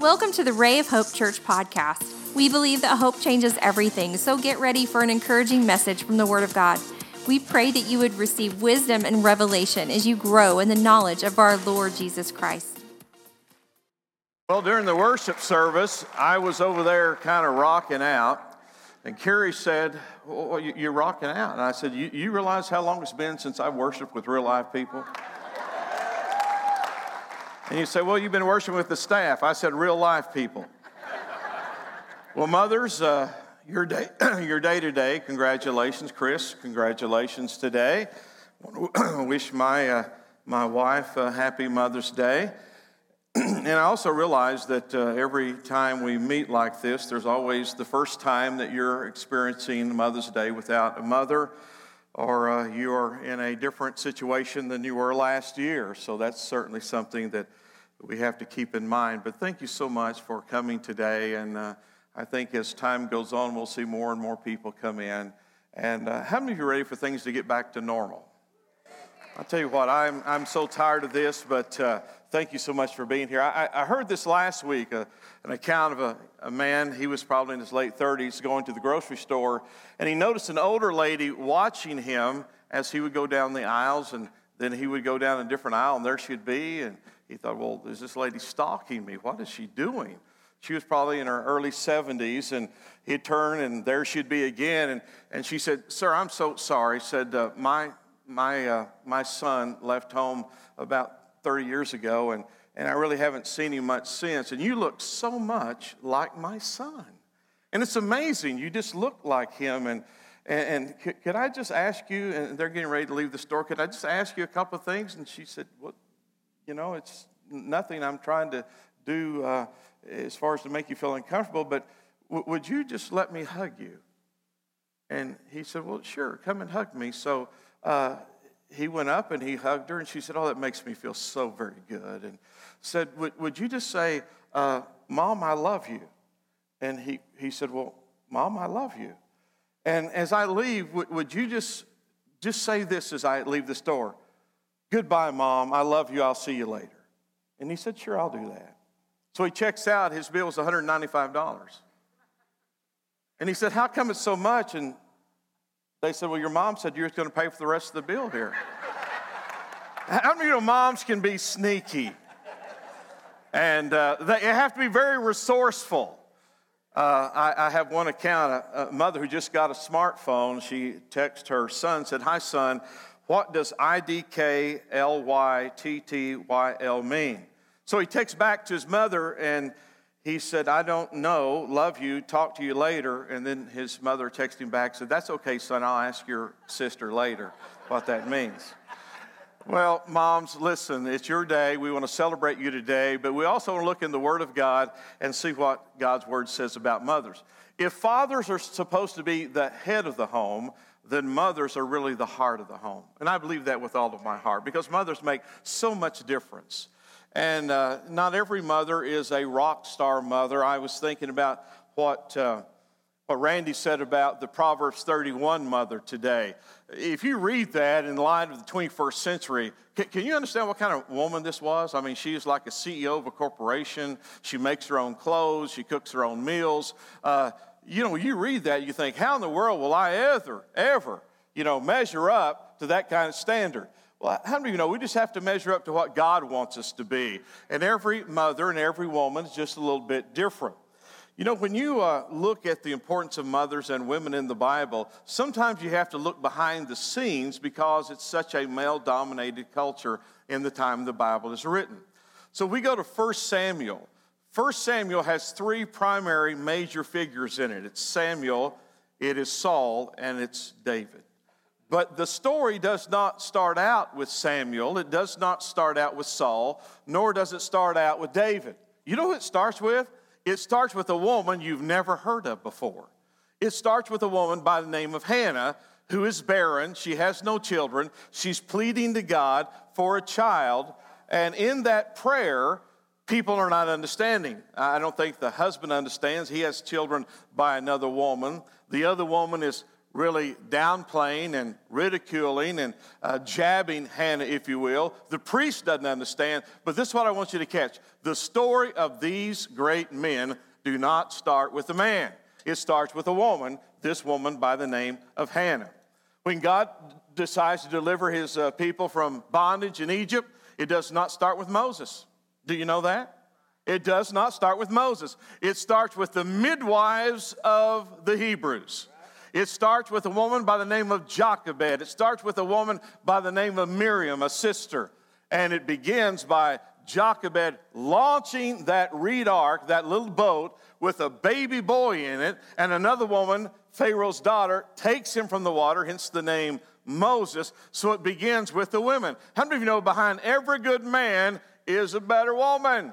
Welcome to the Ray of Hope Church podcast. We believe that hope changes everything, so get ready for an encouraging message from the Word of God. We pray that you would receive wisdom and revelation as you grow in the knowledge of our Lord Jesus Christ. Well, during the worship service, I was over there kind of rocking out, and Carrie said, well, You're rocking out. And I said, you, you realize how long it's been since I've worshiped with real live people? And you say, Well, you've been worshiping with the staff. I said, Real life people. well, mothers, uh, your day, your day today, congratulations, Chris. Congratulations today. Wish my, uh, my wife a happy Mother's Day. and I also realize that uh, every time we meet like this, there's always the first time that you're experiencing Mother's Day without a mother, or uh, you are in a different situation than you were last year. So that's certainly something that we have to keep in mind. But thank you so much for coming today. And uh, I think as time goes on, we'll see more and more people come in. And uh, how many of you are ready for things to get back to normal? I'll tell you what, I'm, I'm so tired of this, but uh, thank you so much for being here. I, I heard this last week uh, an account of a, a man, he was probably in his late 30s, going to the grocery store, and he noticed an older lady watching him as he would go down the aisles, and then he would go down a different aisle, and there she'd be. And he thought, well, is this lady stalking me? What is she doing? She was probably in her early 70s, and he'd turn, and there she'd be again. And, and she said, Sir, I'm so sorry. Said, uh, My, my, uh, my son left home about 30 years ago, and, and I really haven't seen him much since. And you look so much like my son. And it's amazing. You just look like him. And, and, and could I just ask you, and they're getting ready to leave the store, could I just ask you a couple of things? And she said, Well, you know, it's nothing I'm trying to do uh, as far as to make you feel uncomfortable, but w- would you just let me hug you? And he said, Well, sure, come and hug me. So uh, he went up and he hugged her, and she said, Oh, that makes me feel so very good. And said, Would, you just say, uh, Mom, I love you? And he, he said, Well, Mom, I love you. And as I leave, would, would you just, just say this as I leave the store? Goodbye, Mom. I love you. I'll see you later. And he said, Sure, I'll do that. So he checks out. His bill was $195. And he said, How come it's so much? And they said, Well, your mom said you're going to pay for the rest of the bill here. How many of you know moms can be sneaky? And uh, they have to be very resourceful. Uh, I, I, have one account, a, a, mother who just got a smartphone. She texted her son, said, Hi, son, what does IDKLYTTYL mean? So he texts back to his mother and he said, I don't know, love you, talk to you later. And then his mother texted him back, said, That's okay, son, I'll ask your sister later what that means. Well, moms, listen, it's your day. We want to celebrate you today, but we also want to look in the Word of God and see what God's Word says about mothers. If fathers are supposed to be the head of the home, then mothers are really the heart of the home. And I believe that with all of my heart because mothers make so much difference. And uh, not every mother is a rock star mother. I was thinking about what, uh, what Randy said about the Proverbs 31 mother today. If you read that in light of the 21st century, can, can you understand what kind of woman this was? I mean, she is like a CEO of a corporation. She makes her own clothes, she cooks her own meals. Uh, you know, when you read that, you think, how in the world will I ever, ever, you know, measure up to that kind of standard? Well, how many of you know we just have to measure up to what God wants us to be? And every mother and every woman is just a little bit different. You know, when you uh, look at the importance of mothers and women in the Bible, sometimes you have to look behind the scenes because it's such a male dominated culture in the time the Bible is written. So we go to 1 Samuel. 1 Samuel has three primary major figures in it it's Samuel, it is Saul, and it's David. But the story does not start out with Samuel, it does not start out with Saul, nor does it start out with David. You know who it starts with? It starts with a woman you've never heard of before. It starts with a woman by the name of Hannah who is barren. She has no children. She's pleading to God for a child. And in that prayer, people are not understanding. I don't think the husband understands. He has children by another woman. The other woman is really downplaying and ridiculing and uh, jabbing Hannah, if you will. The priest doesn't understand, but this is what I want you to catch. The story of these great men do not start with a man. It starts with a woman, this woman by the name of Hannah. When God decides to deliver his uh, people from bondage in Egypt, it does not start with Moses. Do you know that? It does not start with Moses. It starts with the midwives of the Hebrews. It starts with a woman by the name of Jochebed. It starts with a woman by the name of Miriam, a sister. And it begins by Jochebed launching that reed ark, that little boat, with a baby boy in it, and another woman, Pharaoh's daughter, takes him from the water, hence the name Moses. So it begins with the women. How many of you know behind every good man is a better woman?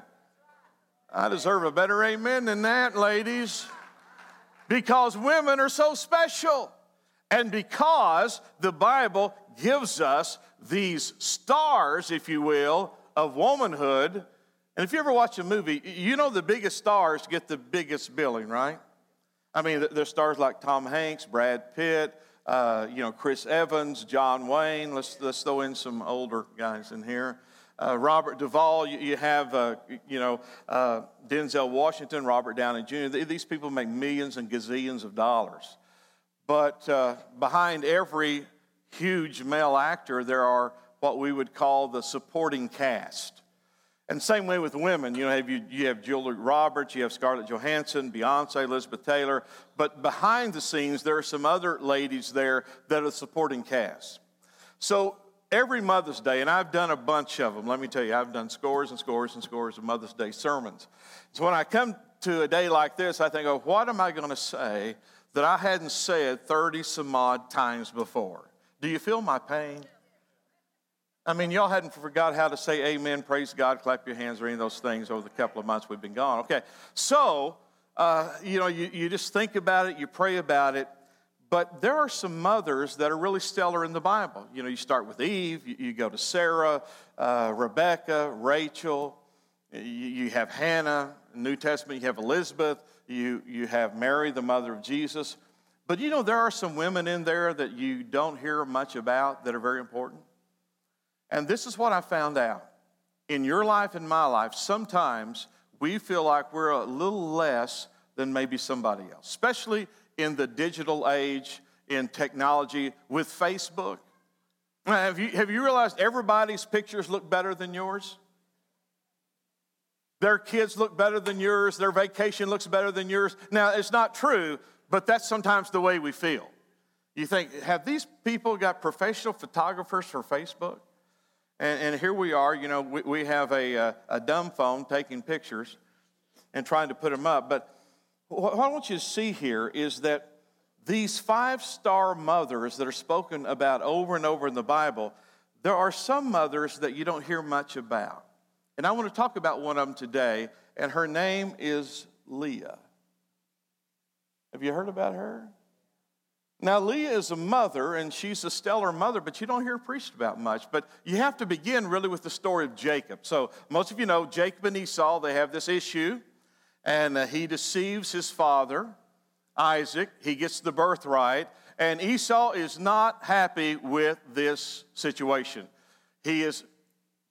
I deserve a better amen than that, ladies. Because women are so special. And because the Bible gives us these stars, if you will, of womanhood. And if you ever watch a movie, you know the biggest stars get the biggest billing, right? I mean, there's stars like Tom Hanks, Brad Pitt, uh, you know, Chris Evans, John Wayne. Let's, let's throw in some older guys in here. Uh, Robert Duvall, you, you have, uh, you know, uh, Denzel Washington, Robert Downey Jr. These people make millions and gazillions of dollars. But uh, behind every huge male actor, there are what we would call the supporting cast. And same way with women, you know, have you, you have Julia Roberts, you have Scarlett Johansson, Beyonce, Elizabeth Taylor, but behind the scenes, there are some other ladies there that are supporting cast. So every Mother's Day, and I've done a bunch of them, let me tell you, I've done scores and scores and scores of Mother's Day sermons. So when I come to a day like this, I think, oh, what am I going to say that I hadn't said 30 some odd times before? Do you feel my pain? I mean, y'all hadn't forgot how to say amen, praise God, clap your hands, or any of those things over the couple of months we've been gone. Okay, so, uh, you know, you, you just think about it, you pray about it, but there are some mothers that are really stellar in the Bible. You know, you start with Eve, you, you go to Sarah, uh, Rebecca, Rachel, you, you have Hannah, New Testament, you have Elizabeth, you, you have Mary, the mother of Jesus. But you know, there are some women in there that you don't hear much about that are very important. And this is what I found out. In your life and my life, sometimes we feel like we're a little less than maybe somebody else, especially in the digital age, in technology, with Facebook. Have you, have you realized everybody's pictures look better than yours? Their kids look better than yours, their vacation looks better than yours. Now, it's not true, but that's sometimes the way we feel. You think, have these people got professional photographers for Facebook? And, and here we are, you know, we, we have a, a, a, dumb phone taking pictures and trying to put them up. But what I want you to see here is that these five star mothers that are spoken about over and over in the Bible, there are some mothers that you don't hear much about. And I want to talk about one of them today, and her name is Leah. Have you heard about her? Now, Leah is a mother, and she's a stellar mother, but you don't hear preached about much. But you have to begin really with the story of Jacob. So, most of you know Jacob and Esau, they have this issue, and uh, he deceives his father, Isaac. He gets the birthright, and Esau is not happy with this situation. He is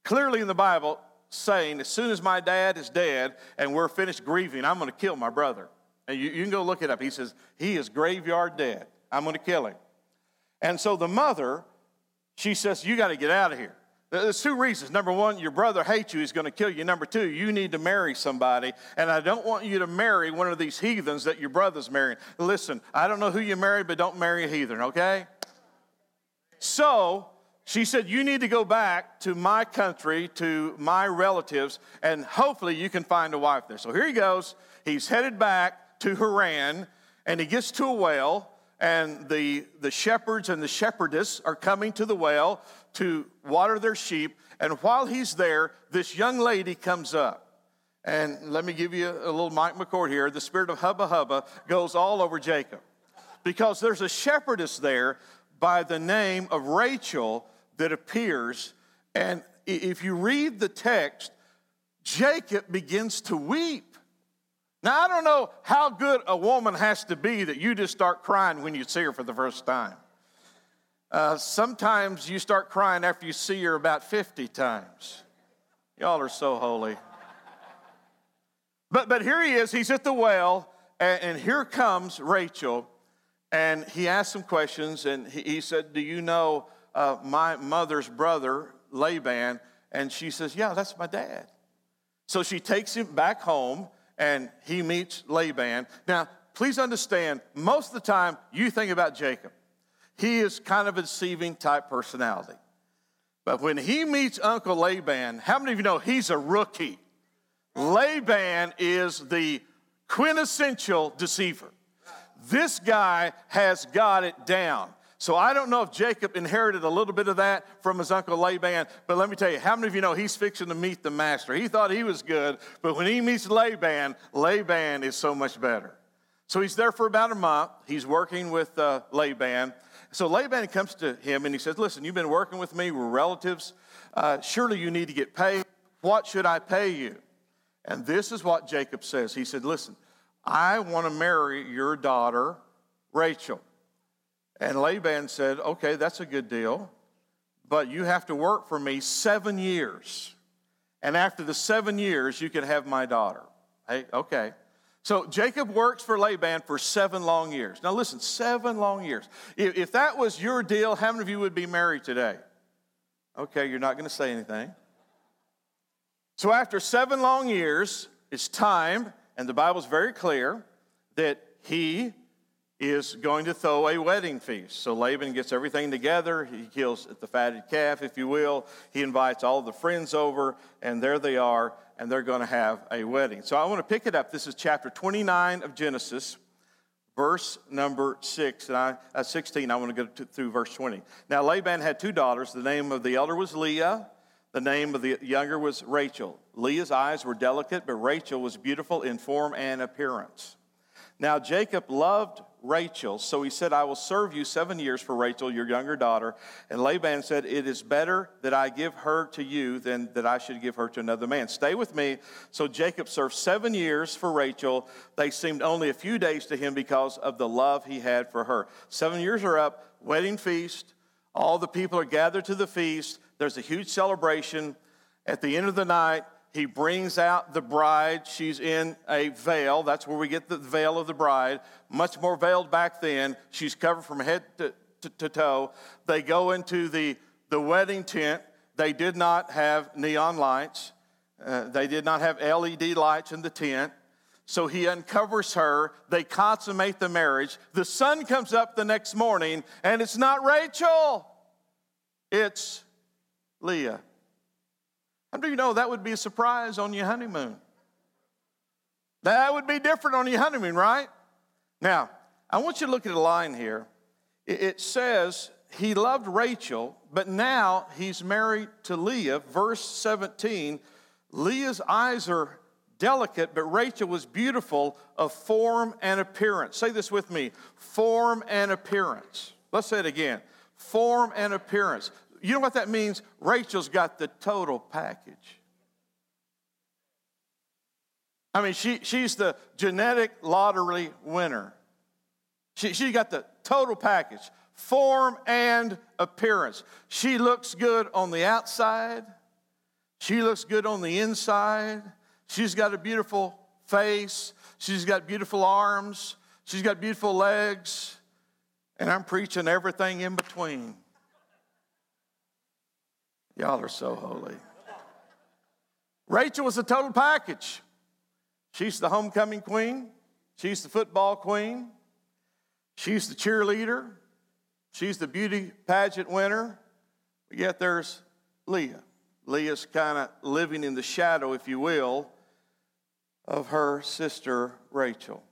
clearly in the Bible saying, As soon as my dad is dead and we're finished grieving, I'm going to kill my brother. And you, you can go look it up. He says, He is graveyard dead. I'm going to kill him. And so the mother, she says, You got to get out of here. There's two reasons. Number one, your brother hates you, he's going to kill you. Number two, you need to marry somebody, and I don't want you to marry one of these heathens that your brother's marrying. Listen, I don't know who you marry, but don't marry a heathen, okay? So she said, You need to go back to my country, to my relatives, and hopefully you can find a wife there. So here he goes. He's headed back to Haran, and he gets to a well and the, the shepherds and the shepherdess are coming to the well to water their sheep. And while he's there, this young lady comes up. And let me give you a little Mike McCord here. The spirit of hubba hubba goes all over Jacob because there's a shepherdess there by the name of Rachel that appears. And if you read the text, Jacob begins to weep. Now, I don't know how good a woman has to be that you just start crying when you see her for the first time. Uh, sometimes you start crying after you see her about 50 times. Y'all are so holy. But, but here he is, he's at the well, and, and here comes Rachel, and he asked some questions, and he, he said, Do you know uh, my mother's brother, Laban? And she says, Yeah, that's my dad. So she takes him back home, and he meets Laban. Now, please understand, most of the time you think about Jacob. He is kind of a deceiving type personality. But when he meets Uncle Laban, how many of you know he's a rookie? Laban is the quintessential deceiver. This guy has got it down. So I don't know if Jacob inherited a little bit of that from his uncle Laban, but let me tell you, how many of you know he's fixing to meet the master? He thought he was good, but when he meets Laban, Laban is so much better. So he's there for about a month. He's working with uh, Laban. So Laban comes to him and he says, Listen, you've been working with me, we're relatives. Uh, surely you need to get paid. What should I pay you? And this is what Jacob says. He said, Listen, I want to marry your daughter, Rachel. And Laban said, Okay, that's a good deal, but you have to work for me seven years. And after the seven years, you can have my daughter. Hey, okay. So Jacob works for Laban for seven long years. Now listen, seven long years. If, if that was your deal, how many of you would be married today? Okay, you're not going to say anything. So after seven long years, it's time, and the Bible's very clear that he is going to throw a wedding feast. So Laban gets everything together. He kills the fatted calf, if you will. He invites all the friends over, and there they are, and they're going to have a wedding. So I want to pick it up. This is chapter 29 of Genesis, verse number 6, and I, uh, 16. I want to go to, through verse 20. Now Laban had two daughters. The name of the elder was Leah. The name of the younger was Rachel. Leah's eyes were delicate, but Rachel was beautiful in form and appearance. Now Jacob loved Rachel, so he said, I will serve you seven years for Rachel, your younger daughter. And Laban said, It is better that I give her to you than that I should give her to another man. Stay with me. So Jacob served seven years for Rachel. They seemed only a few days to him because of the love he had for her. Seven years are up, wedding feast. All the people are gathered to the feast. There's a huge celebration. At the end of the night, he brings out the bride. She's in a veil. That's where we get the veil of the bride. Much more veiled back then. She's covered from head to, to, to toe. They go into the, the wedding tent. They did not have neon lights, uh, they did not have LED lights in the tent. So he uncovers her. They consummate the marriage. The sun comes up the next morning, and it's not Rachel, it's Leah. How do you know that would be a surprise on your honeymoon? That would be different on your honeymoon, right? Now, I want you to look at a line here. It says he loved Rachel, but now he's married to Leah. Verse 17 Leah's eyes are delicate, but Rachel was beautiful of form and appearance. Say this with me form and appearance. Let's say it again form and appearance. You know what that means? Rachel's got the total package. I mean, she, she's the genetic lottery winner. She, she got the total package form and appearance. She looks good on the outside, she looks good on the inside. She's got a beautiful face, she's got beautiful arms, she's got beautiful legs, and I'm preaching everything in between. Y'all are so holy. Rachel was a total package. She's the homecoming queen, she's the football queen, she's the cheerleader, she's the beauty pageant winner. But yet there's Leah. Leah's kind of living in the shadow, if you will, of her sister Rachel.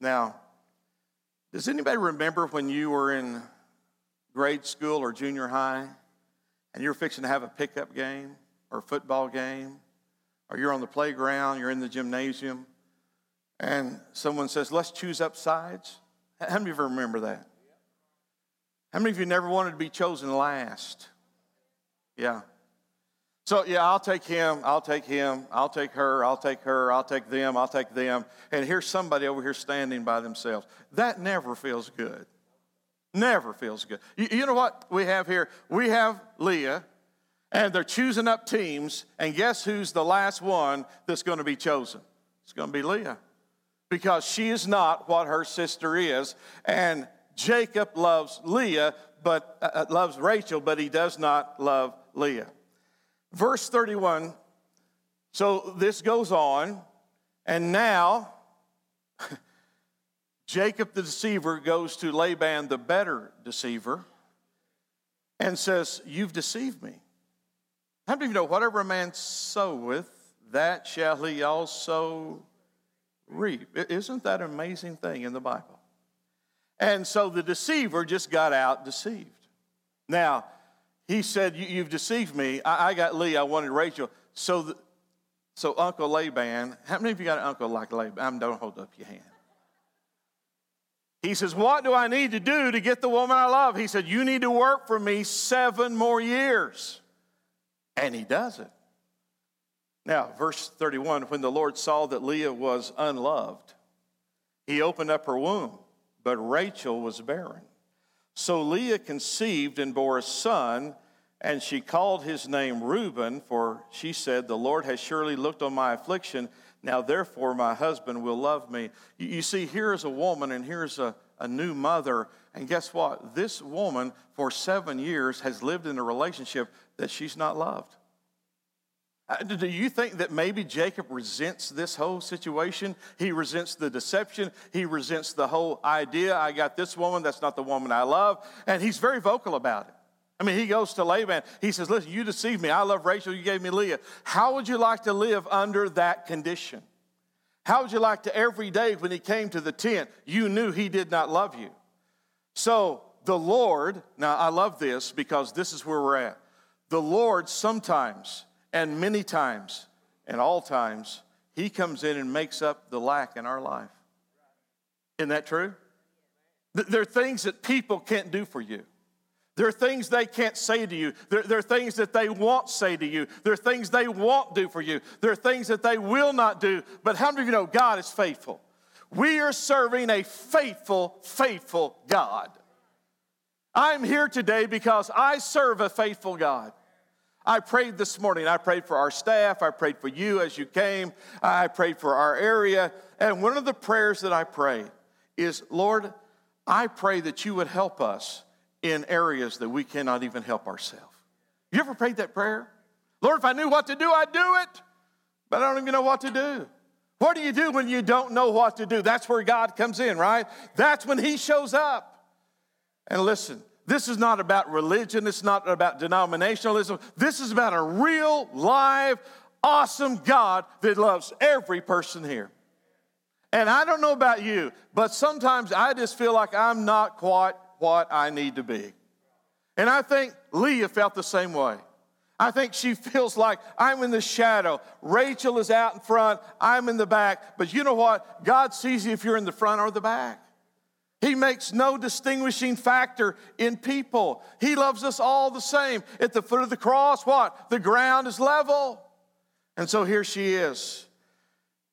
Now, does anybody remember when you were in grade school or junior high? And you're fixing to have a pickup game or a football game, or you're on the playground, you're in the gymnasium, and someone says, Let's choose up sides. How many of you remember that? How many of you never wanted to be chosen last? Yeah. So, yeah, I'll take him, I'll take him, I'll take her, I'll take her, I'll take them, I'll take them. And here's somebody over here standing by themselves. That never feels good. Never feels good. You, you know what we have here? We have Leah, and they're choosing up teams, and guess who's the last one that's going to be chosen? It's going to be Leah. Because she is not what her sister is. And Jacob loves Leah, but uh, uh loves Rachel, but he does not love Leah. Verse 31. So this goes on, and now Jacob the deceiver goes to Laban the better deceiver and says, You've deceived me. How many of you know whatever a man soweth, that shall he also reap? Isn't that an amazing thing in the Bible? And so the deceiver just got out deceived. Now, he said, you, have deceived me. I, I, got Leah, I wanted Rachel. So, the, so Uncle Laban, how many of you got an uncle like Laban? I Don't hold up your hand. He says, What do I need to do to get the woman I love? He said, You need to work for me seven more years. And he does it. Now, verse 31 when the Lord saw that Leah was unloved, he opened up her womb, but Rachel was barren. So Leah conceived and bore a son, and she called his name Reuben, for she said, The Lord has surely looked on my affliction. Now, therefore, my husband will love me. You, see, here is a woman, and here's a, a new mother. And guess what? This woman, for seven years, has lived in a relationship that she's not loved. Uh, do you think that maybe Jacob resents this whole situation? He resents the deception. He resents the whole idea I got this woman, that's not the woman I love. And he's very vocal about it. I mean, he goes to Laban. He says, Listen, you deceived me. I love Rachel. You gave me Leah. How would you like to live under that condition? How would you like to every day when he came to the tent, you knew he did not love you? So the Lord, now I love this because this is where we're at. The Lord sometimes and many times, and all times, He comes in and makes up the lack in our life. Isn't that true? There are things that people can't do for you. There are things they can't say to you. There, there, are things that they won't say to you. There are things they won't do for you. There are things that they will not do. But how many of you know God is faithful? We are serving a faithful, faithful God. I'm here today because I serve a faithful God. I prayed this morning. I prayed for our staff. I prayed for you as you came. I prayed for our area. And one of the prayers that I prayed is Lord, I pray that you would help us in areas that we cannot even help ourselves. You ever prayed that prayer? Lord, if I knew what to do, I'd do it, but I don't even know what to do. What do you do when you don't know what to do? That's where God comes in, right? That's when He shows up. And listen, this is not about religion, it's not about denominationalism. This is about a real, live, awesome God that loves every person here. And I don't know about you, but sometimes I just feel like I'm not quite what I need to be. And I think Leah felt the same way. I think she feels like I'm in the shadow. Rachel is out in front, I'm in the back. But you know what? God sees you if you're in the front or the back. He makes no distinguishing factor in people. He loves us all the same. At the foot of the cross, what? The ground is level. And so here she is.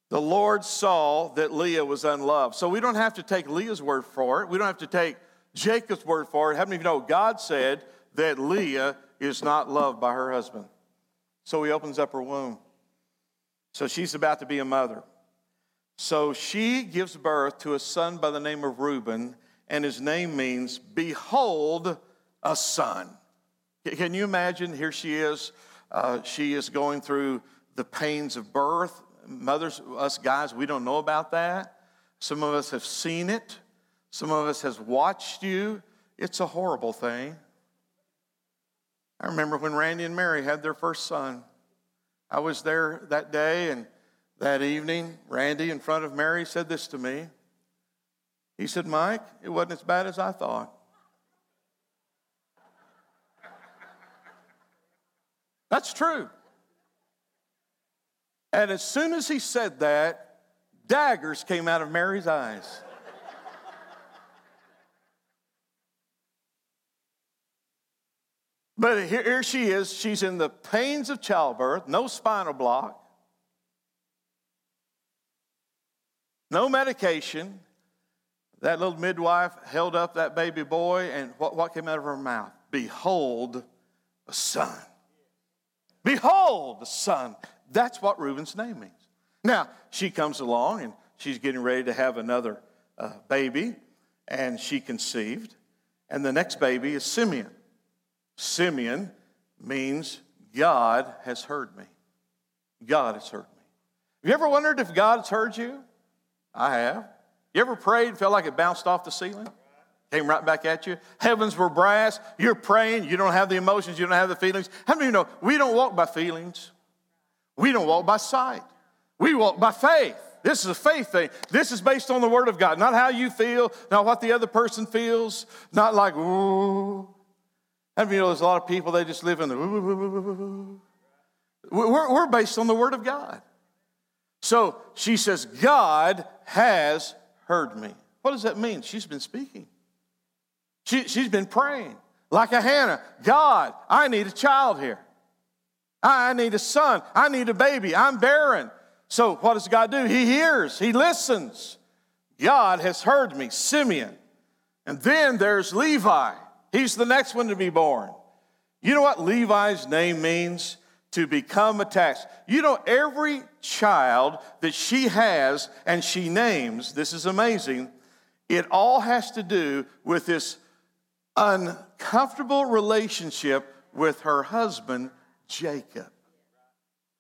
The Lord saw that Leah was unloved. So we don't have to take Leah's word for it. We don't have to take Jacob's word for it. How many of you know God said that Leah is not loved by her husband? So he opens up her womb. So she's about to be a mother. So she gives birth to a son by the name of Reuben, and his name means, Behold, a son. Can you imagine? Here she is. Uh, she is going through the pains of birth. Mothers, us guys, we don't know about that. Some of us have seen it. Some of us has watched you. It's a horrible thing. I remember when Randy and Mary had their first son. I was there that day, and that evening, Randy, in front of Mary, said this to me. He said, Mike, it wasn't as bad as I thought. That's true. And as soon as he said that, daggers came out of Mary's eyes. But here, here she is. She's in the pains of childbirth, no spinal block, no medication. That little midwife held up that baby boy, and what, what came out of her mouth? Behold, a son. Behold, the son. That's what Reuben's name means. Now, she comes along and she's getting ready to have another uh, baby, and she conceived. And the next baby is Simeon. Simeon means God has heard me. God has heard me. Have you ever wondered if God has heard you? I have. You ever prayed and felt like it bounced off the ceiling? Came right back at you. Heavens were brass. You're praying. You don't have the emotions. You don't have the feelings. How many of you know we don't walk by feelings? We don't walk by sight. We walk by faith. This is a faith thing. This is based on the Word of God, not how you feel, not what the other person feels, not like, ooh. How you know there's a lot of people, they just live in the. We're, we're based on the Word of God. So she says, God has heard me. What does that mean? She's been speaking. She, she's been praying like a Hannah. God, I need a child here. I need a son. I need a baby. I'm barren. So what does God do? He hears, He listens. God has heard me, Simeon. And then there's Levi. He's the next one to be born. You know what Levi's name means? To become attached. You know, every child that she has and she names, this is amazing, it all has to do with this uncomfortable relationship with her husband, Jacob.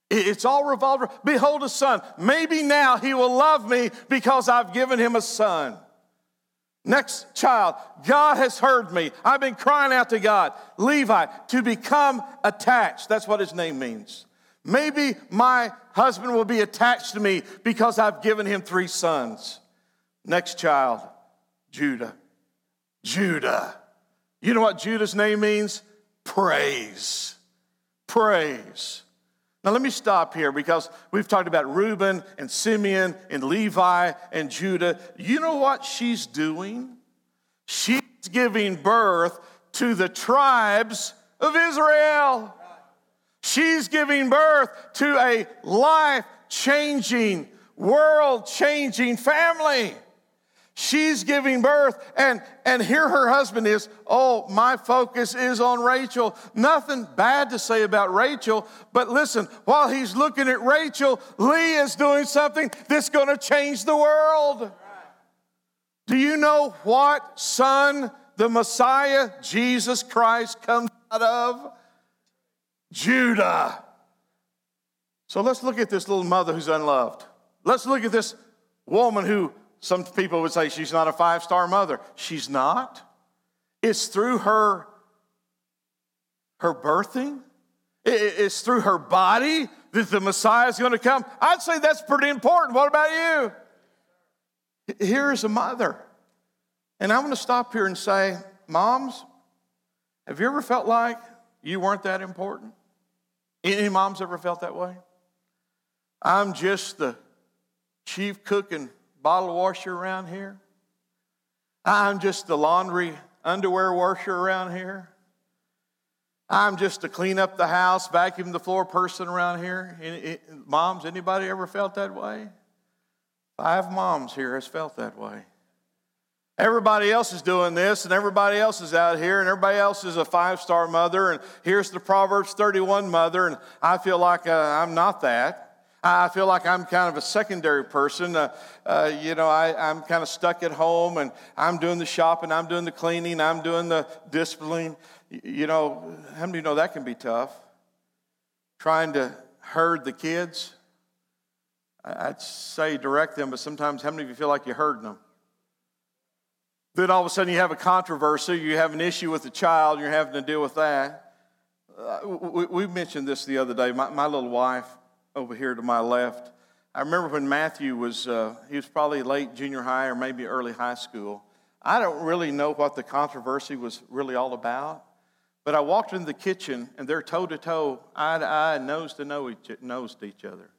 It's all revolved behold a son. Maybe now he will love me because I've given him a son. Next child, God has heard me. I've been crying out to God. Levi, to become attached. That's what his name means. Maybe my husband will be attached to me because I've given him three sons. Next child, Judah. Judah. You know what Judah's name means? Praise. Praise. Now, let me stop here because we've talked about Reuben and Simeon and Levi and Judah. You know what she's doing? She's giving birth to the tribes of Israel. She's giving birth to a life changing, world changing family. She's giving birth, and, and here her husband is, oh, my focus is on Rachel. Nothing bad to say about Rachel, but listen, while he's looking at Rachel, Leah is doing something that's to change the world. Do you know what son the Messiah, Jesus Christ, comes out of? Judah. So let's look at this little mother who's unloved. Let's look at this woman who some people would say she's not a five star mother. She's not. It's through her, her birthing, it's through her body that the Messiah is going to come. I'd say that's pretty important. What about you? Here is a mother. And I'm going to stop here and say, Moms, have you ever felt like you weren't that important? Any moms ever felt that way? I'm just the chief cook and bottle washer around here. I'm just the laundry underwear washer around here. I'm just to clean up the house, vacuum the floor person around here. moms, anybody ever felt that way? Five moms here has felt that way. Everybody else is doing this, and everybody else is out here, and everybody else is a five star mother, and here's the Proverbs 31 mother, and I feel like uh, I'm not that. I feel like I'm kind of a secondary person. Uh, uh, you know, I, I'm kind of stuck at home and I'm doing the shopping, I'm doing the cleaning, I'm doing the disciplining. You know, how many of you know that can be tough? Trying to herd the kids. I'd say direct them, but sometimes how many of you feel like you're herding them? Then all of a sudden you have a controversy, you have an issue with the child, you're having to deal with that. Uh, we, we, mentioned this the other day. My, my little wife, over here to my left. I remember when Matthew was, uh, he was probably late junior high or maybe early high school. I don't really know what the controversy was really all about, but I walked into the kitchen and they're toe to toe, eye to eye, nose to nose to each other.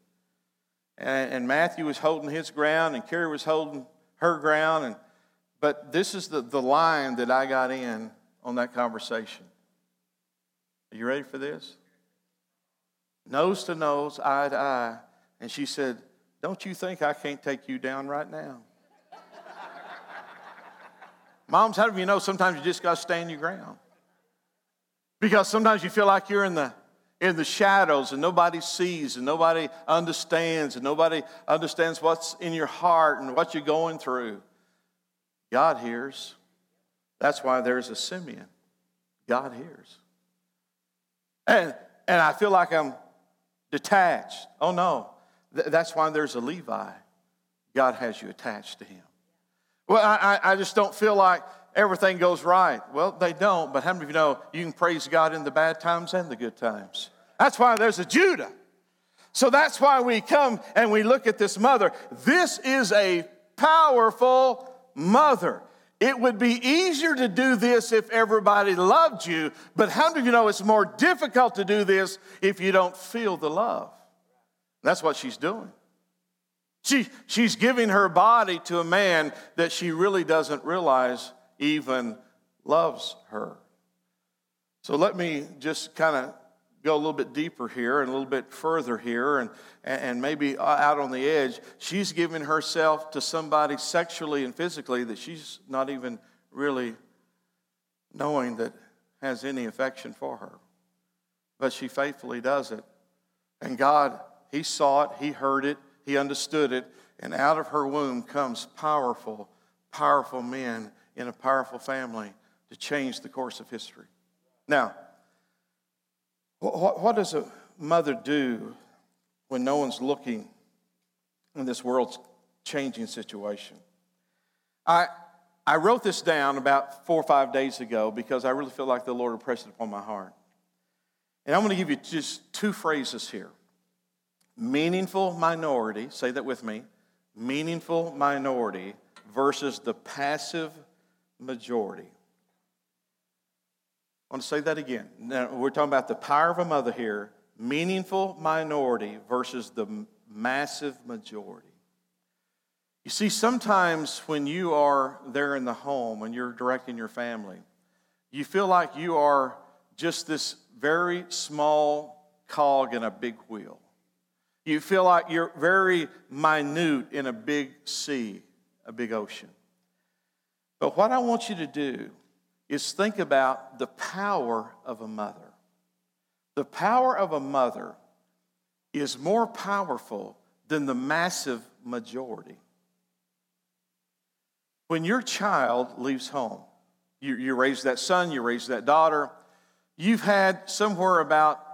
And, and Matthew was holding his ground and Carrie was holding her ground. And, but this is the, the line that I got in on that conversation. Are you ready for this? Nose to nose, eye to eye. And she said, Don't you think I can't take you down right now? Moms, how do you know sometimes you just got to stand your ground? Because sometimes you feel like you're in the in the shadows and nobody sees and nobody understands and nobody understands what's in your heart and what you're going through. God hears. That's why there's a Simeon. God hears. And, and I feel like I'm detached. Oh no. Th- that's why there's a Levi. God has you attached to him. Well, I, I just don't feel like everything goes right. Well, they don't, but how many of you know you can praise God in the bad times and the good times? That's why there's a Judah. So that's why we come and we look at this mother. This is a powerful mother. It would be easier to do this if everybody loved you, but how do you know it's more difficult to do this if you don't feel the love? That's what she's doing. She, she's giving her body to a man that she really doesn't realize even loves her. So let me just kind of go a little bit deeper here and a little bit further here and, and maybe out on the edge. She's giving herself to somebody sexually and physically that she's not even really knowing that has any affection for her. But she faithfully does it. And God, He saw it, He heard it, He understood it, and out of her womb comes powerful, powerful men in a powerful family to change the course of history. Now, what, what does a mother do when no one's looking in this world's changing situation? I, I wrote this down about four or five days ago because I really feel like the Lord impressed it upon my heart. And I'm going to give you just two phrases here meaningful minority, say that with me, meaningful minority versus the passive majority. I want to say that again. Now, we're talking about the power of a mother here, meaningful minority versus the massive majority. You see, sometimes when you are there in the home, when you're directing your family, you feel like you are just this very small cog in a big wheel. You feel like you're very minute in a big sea, a big ocean. But what I want you to do is think about the power of a mother. The power of a mother is more powerful than the massive majority. When your child leaves home, you, you raise that son, you raise that daughter, you've had somewhere about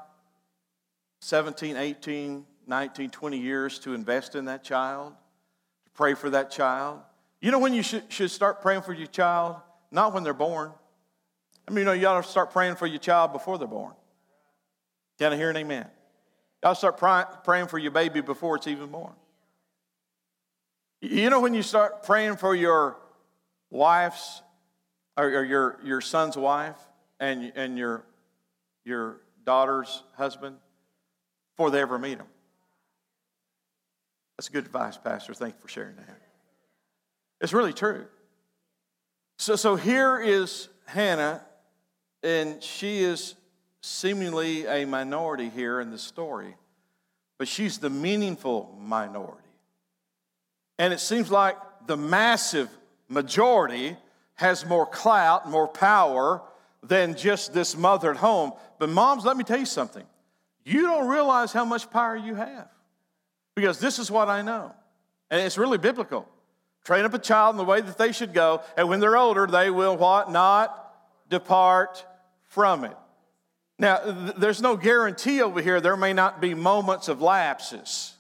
17, 18, 19, 20 years to invest in that child, to pray for that child. You know when you should, should start praying for your child? Not when they're born. I mean, you know, you ought to start praying for your child before they're born. Can I hear an amen? To start praying for your baby before it's even born. You know, when you start praying for your wife's or your, your son's wife and, and your, your daughter's husband before they ever meet them. That's good advice, Pastor. Thank you for sharing that. It's really true. So, so here is Hannah and she is seemingly a minority here in the story, but she's the meaningful minority. And it seems like the massive majority has more clout, more power than just this mother at home. But, moms, let me tell you something. You don't realize how much power you have because this is what I know. And it's really biblical. Train up a child in the way that they should go, and when they're older, they will what? Not depart from it. Now, th- there's no guarantee over here, there may not be moments of lapses.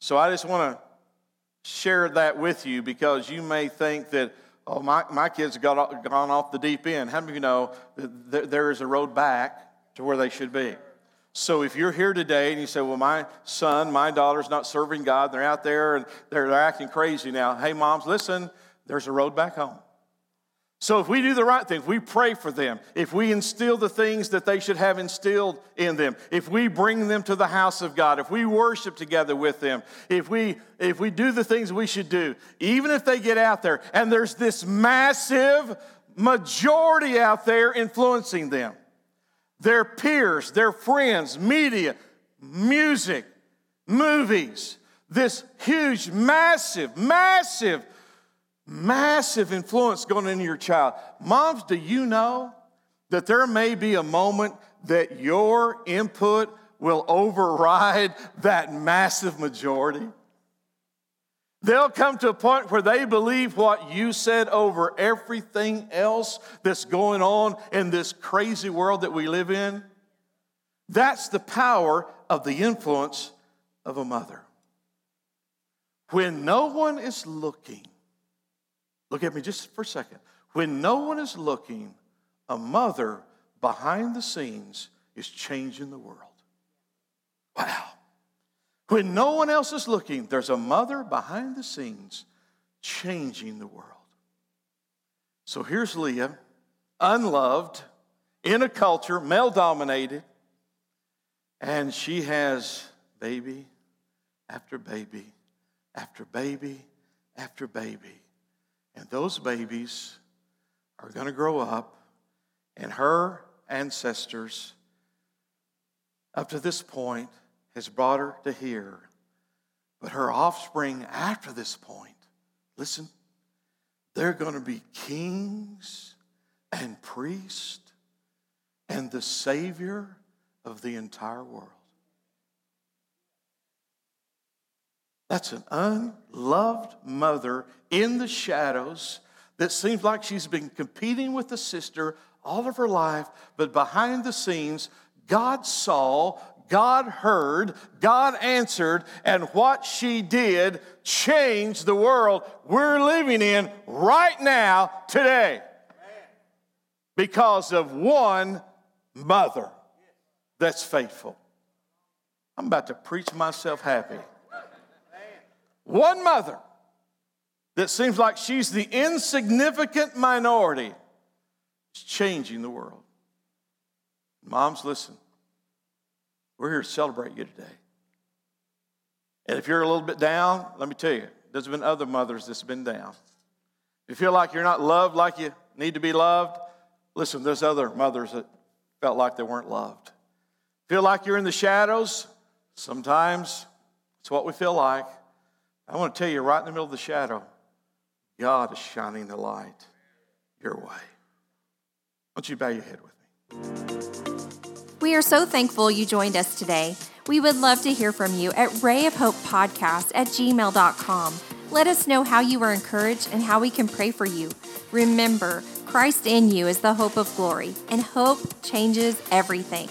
So I just want to share that with you because you may think that, oh, my, my kids got gone off the deep end. How many of you know that there is a road back to where they should be? So if you're here today and you say, well, my son, my daughter's not serving God, they're out there and they're, they're acting crazy now. Hey, moms, listen, there's a road back home. So if we do the right thing, if we pray for them, if we instill the things that they should have instilled in them, if we bring them to the house of God, if we worship together with them, if we if we do the things we should do, even if they get out there and there's this massive majority out there influencing them, their peers, their friends, media, music, movies, this huge, massive, massive, massive influence going into your child. Moms, do you know that there may be a moment that your input will override that massive majority? They'll come to a point where they believe what you said over everything else that's going on in this crazy world that we live in. That's the power of the influence of a mother. When no one is looking, look at me just for a second. When no one is looking, a mother behind the scenes is changing the world. Wow. When no one else is looking, there's a mother behind the scenes changing the world. So here's Leah, unloved, in a culture, male dominated, and she has baby after baby after baby after baby. And those babies are going to grow up, and her ancestors, up to this point, has brought her to here. But her offspring after this point, listen, they're going to be kings and priests and the Savior of the entire world. That's an unloved mother in the shadows that seems like she's been competing with a sister all of her life, but behind the scenes, God saw, God heard, God answered, and what she did changed the world we're living in right now, today, because of one mother that's faithful. I'm about to preach myself happy. One mother that seems like she's the insignificant minority is changing the world. Moms, listen. We're here to celebrate you today. And if you're a little bit down, let me tell you, there's been other mothers that's been down. If you feel like you're not loved like you need to be loved, listen, there's other mothers that felt like they weren't loved. Feel like you're in the shadows? Sometimes it's what we feel like. I want to tell you, right in the middle of the shadow, God is shining the light your way. Don't you bow your head with me? We are so thankful you joined us today. We would love to hear from you at Ray of Hope Podcast at gmail.com. Let us know how you were encouraged and how we can pray for you. Remember, Christ in you is the hope of glory, and hope changes everything.